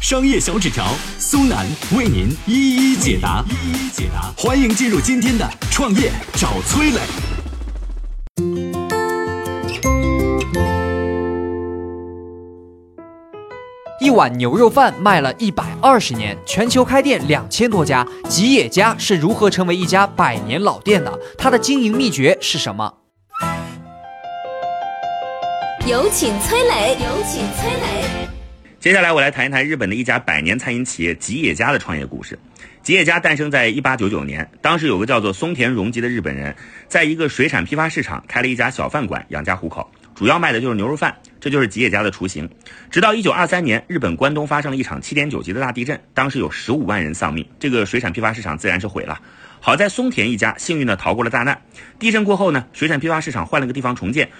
商业小纸条苏南为您一一解答，一一解答。欢迎进入今天的创业找崔磊。一碗牛肉饭卖了一百二十年，全球开店两千多家，吉野家是如何成为一家百年老店的？它的经营秘诀是什么？有请崔磊，有请崔磊。接下来我来谈一谈日本的一家百年餐饮企业吉野家的创业故事。吉野家诞生在一八九九年，当时有个叫做松田荣吉的日本人，在一个水产批发市场开了一家小饭馆养家糊口，主要卖的就是牛肉饭，这就是吉野家的雏形。直到一九二三年，日本关东发生了一场七点九级的大地震，当时有十五万人丧命，这个水产批发市场自然是毁了。好在松田一家幸运的逃过了大难。地震过后呢，水产批发市场换了个地方重建，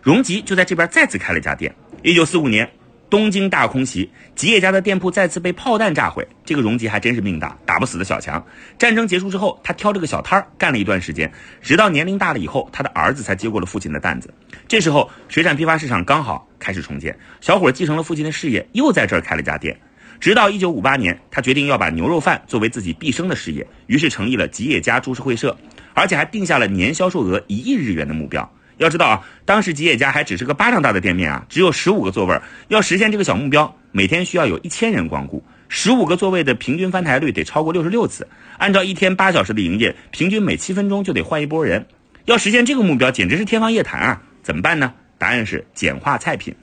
荣吉就在这边再次开了一家店。一九四五年。东京大空袭，吉野家的店铺再次被炮弹炸毁。这个荣吉还真是命大，打不死的小强。战争结束之后，他挑着个小摊儿干了一段时间，直到年龄大了以后，他的儿子才接过了父亲的担子。这时候，水产批发市场刚好开始重建，小伙继承了父亲的事业，又在这儿开了家店。直到一九五八年，他决定要把牛肉饭作为自己毕生的事业，于是成立了吉野家株式会社，而且还定下了年销售额一亿日元的目标。要知道啊，当时吉野家还只是个巴掌大的店面啊，只有十五个座位要实现这个小目标，每天需要有一千人光顾，十五个座位的平均翻台率得超过六十六次。按照一天八小时的营业，平均每七分钟就得换一波人。要实现这个目标，简直是天方夜谭啊！怎么办呢？答案是简化菜品。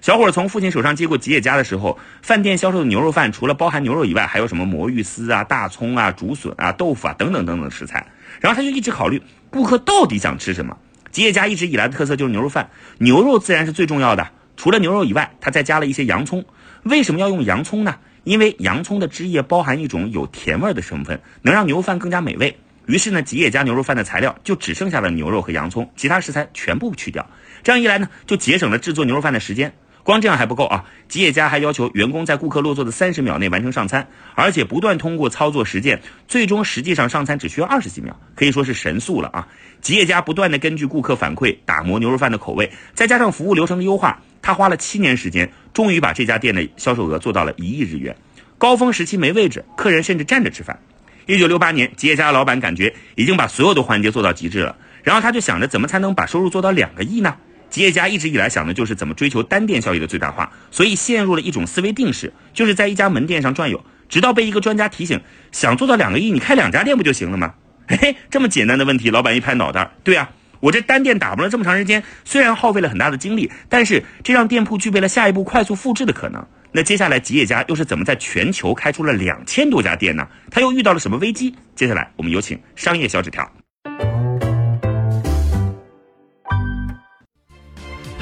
小伙从父亲手上接过吉野家的时候，饭店销售的牛肉饭除了包含牛肉以外，还有什么魔芋丝啊、大葱啊、竹笋啊、豆腐啊等等等等食材。然后他就一直考虑顾客到底想吃什么。吉野家一直以来的特色就是牛肉饭，牛肉自然是最重要的。除了牛肉以外，它再加了一些洋葱。为什么要用洋葱呢？因为洋葱的汁液包含一种有甜味的成分，能让牛肉饭更加美味。于是呢，吉野家牛肉饭的材料就只剩下了牛肉和洋葱，其他食材全部去掉。这样一来呢，就节省了制作牛肉饭的时间。光这样还不够啊！吉野家还要求员工在顾客落座的三十秒内完成上餐，而且不断通过操作实践，最终实际上上餐只需要二十几秒，可以说是神速了啊！吉野家不断的根据顾客反馈打磨牛肉饭的口味，再加上服务流程的优化，他花了七年时间，终于把这家店的销售额做到了一亿日元。高峰时期没位置，客人甚至站着吃饭。一九六八年，吉野家的老板感觉已经把所有的环节做到极致了，然后他就想着怎么才能把收入做到两个亿呢？吉野家一直以来想的就是怎么追求单店效益的最大化，所以陷入了一种思维定式，就是在一家门店上转悠，直到被一个专家提醒，想做到两个亿，你开两家店不就行了吗？嘿嘿，这么简单的问题，老板一拍脑袋，对啊，我这单店打磨了这么长时间，虽然耗费了很大的精力，但是这让店铺具备了下一步快速复制的可能。那接下来吉野家又是怎么在全球开出了两千多家店呢？他又遇到了什么危机？接下来我们有请商业小纸条。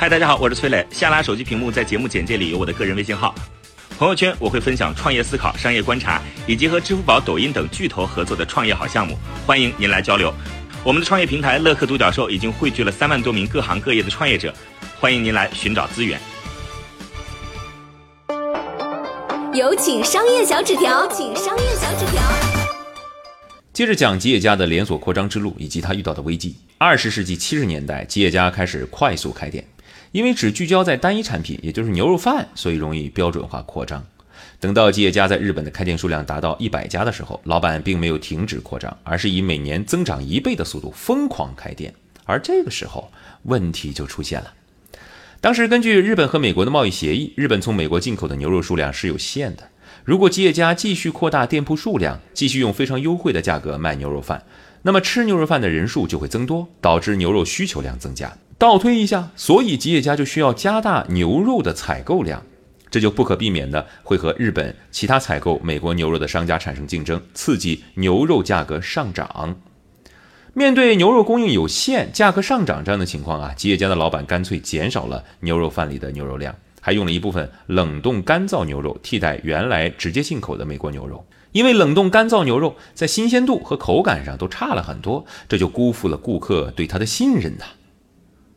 嗨，大家好，我是崔磊。下拉手机屏幕，在节目简介里有我的个人微信号。朋友圈我会分享创业思考、商业观察，以及和支付宝、抖音等巨头合作的创业好项目，欢迎您来交流。我们的创业平台乐客独角兽已经汇聚了三万多名各行各业的创业者，欢迎您来寻找资源。有请商业小纸条，请商业小纸条。接着讲吉野家的连锁扩张之路以及他遇到的危机。二十世纪七十年代，吉野家开始快速开店。因为只聚焦在单一产品，也就是牛肉饭，所以容易标准化扩张。等到吉野家在日本的开店数量达到一百家的时候，老板并没有停止扩张，而是以每年增长一倍的速度疯狂开店。而这个时候，问题就出现了。当时根据日本和美国的贸易协议，日本从美国进口的牛肉数量是有限的。如果吉野家继续扩大店铺数量，继续用非常优惠的价格卖牛肉饭，那么吃牛肉饭的人数就会增多，导致牛肉需求量增加。倒推一下，所以吉野家就需要加大牛肉的采购量，这就不可避免的会和日本其他采购美国牛肉的商家产生竞争，刺激牛肉价格上涨。面对牛肉供应有限、价格上涨这样的情况啊，吉野家的老板干脆减少了牛肉饭里的牛肉量，还用了一部分冷冻干燥牛肉替代原来直接进口的美国牛肉。因为冷冻干燥牛肉在新鲜度和口感上都差了很多，这就辜负了顾客对它的信任呐。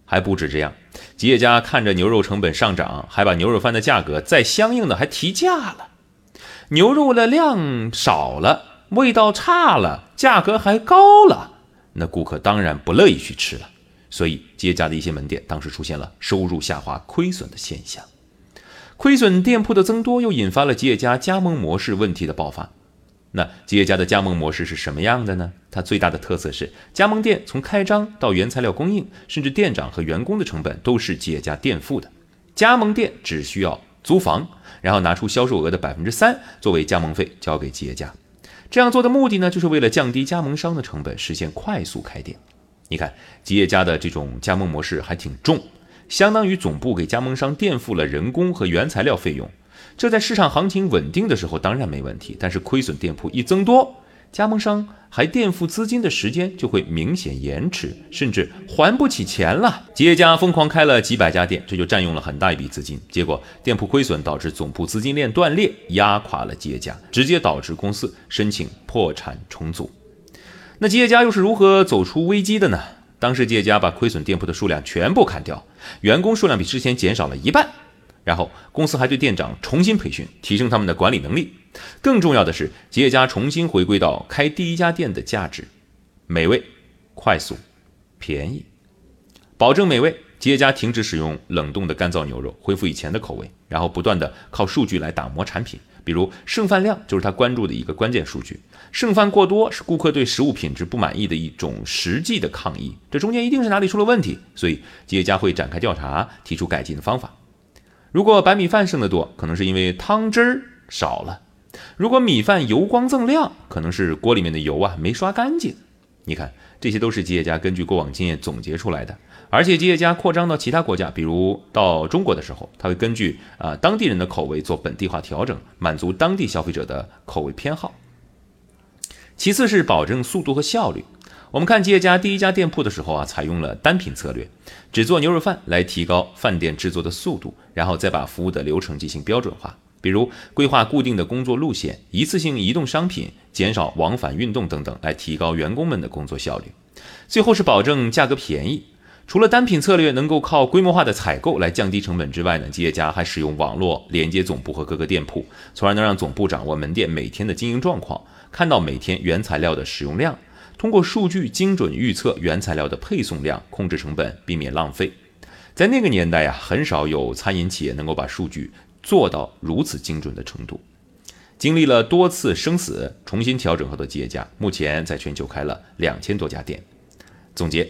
还不止这样，吉野家看着牛肉成本上涨，还把牛肉饭的价格再相应的还提价了。牛肉的量少了，味道差了，价格还高了，那顾客当然不乐意去吃了。所以吉野家的一些门店当时出现了收入下滑、亏损的现象。亏损店铺的增多，又引发了吉野家加盟模式问题的爆发。那吉野家的加盟模式是什么样的呢？它最大的特色是，加盟店从开张到原材料供应，甚至店长和员工的成本都是吉野家垫付的。加盟店只需要租房，然后拿出销售额的百分之三作为加盟费交给吉野家。这样做的目的呢，就是为了降低加盟商的成本，实现快速开店。你看，吉野家的这种加盟模式还挺重，相当于总部给加盟商垫付了人工和原材料费用。这在市场行情稳定的时候当然没问题，但是亏损店铺一增多，加盟商还垫付资金的时间就会明显延迟，甚至还不起钱了。企业家疯狂开了几百家店，这就占用了很大一笔资金，结果店铺亏损导致总部资金链断裂，压垮了企业家，直接导致公司申请破产重组。那企业家又是如何走出危机的呢？当时企业家把亏损店铺的数量全部砍掉，员工数量比之前减少了一半。然后公司还对店长重新培训，提升他们的管理能力。更重要的是，吉野家重新回归到开第一家店的价值：美味、快速、便宜，保证美味。吉野家停止使用冷冻的干燥牛肉，恢复以前的口味，然后不断的靠数据来打磨产品。比如剩饭量就是他关注的一个关键数据，剩饭过多是顾客对食物品质不满意的一种实际的抗议。这中间一定是哪里出了问题，所以吉野家会展开调查，提出改进的方法。如果白米饭剩的多，可能是因为汤汁儿少了；如果米饭油光锃亮，可能是锅里面的油啊没刷干净。你看，这些都是吉野家根据过往经验总结出来的。而且吉野家扩张到其他国家，比如到中国的时候，他会根据啊当地人的口味做本地化调整，满足当地消费者的口味偏好。其次是保证速度和效率。我们看吉野家第一家店铺的时候啊，采用了单品策略，只做牛肉饭来提高饭店制作的速度，然后再把服务的流程进行标准化，比如规划固定的工作路线、一次性移动商品、减少往返运动等等，来提高员工们的工作效率。最后是保证价格便宜。除了单品策略能够靠规模化的采购来降低成本之外呢，吉野家还使用网络连接总部和各个店铺，从而能让总部掌握门店每天的经营状况，看到每天原材料的使用量。通过数据精准预测原材料的配送量，控制成本，避免浪费。在那个年代呀，很少有餐饮企业能够把数据做到如此精准的程度。经历了多次生死，重新调整后的吉野家，目前在全球开了两千多家店。总结：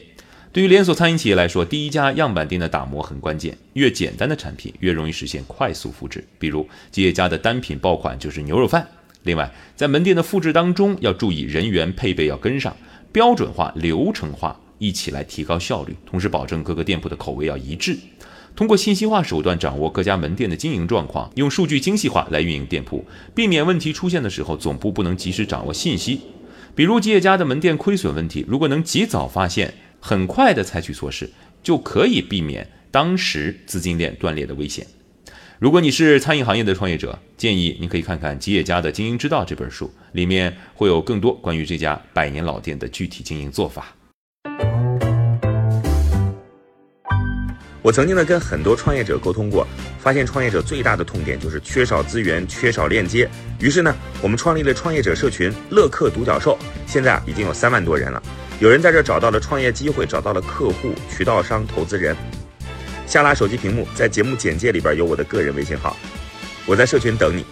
对于连锁餐饮企业来说，第一家样板店的打磨很关键。越简单的产品，越容易实现快速复制。比如吉野家的单品爆款就是牛肉饭。另外，在门店的复制当中，要注意人员配备要跟上，标准化、流程化，一起来提高效率，同时保证各个店铺的口味要一致。通过信息化手段掌握各家门店的经营状况，用数据精细化来运营店铺，避免问题出现的时候总部不能及时掌握信息。比如吉野家的门店亏损问题，如果能及早发现，很快的采取措施，就可以避免当时资金链断裂的危险。如果你是餐饮行业的创业者，建议你可以看看吉野家的《经营之道》这本书，里面会有更多关于这家百年老店的具体经营做法。我曾经呢跟很多创业者沟通过，发现创业者最大的痛点就是缺少资源、缺少链接。于是呢，我们创立了创业者社群“乐客独角兽”，现在啊已经有三万多人了。有人在这找到了创业机会，找到了客户、渠道商、投资人。下拉手机屏幕，在节目简介里边有我的个人微信号，我在社群等你。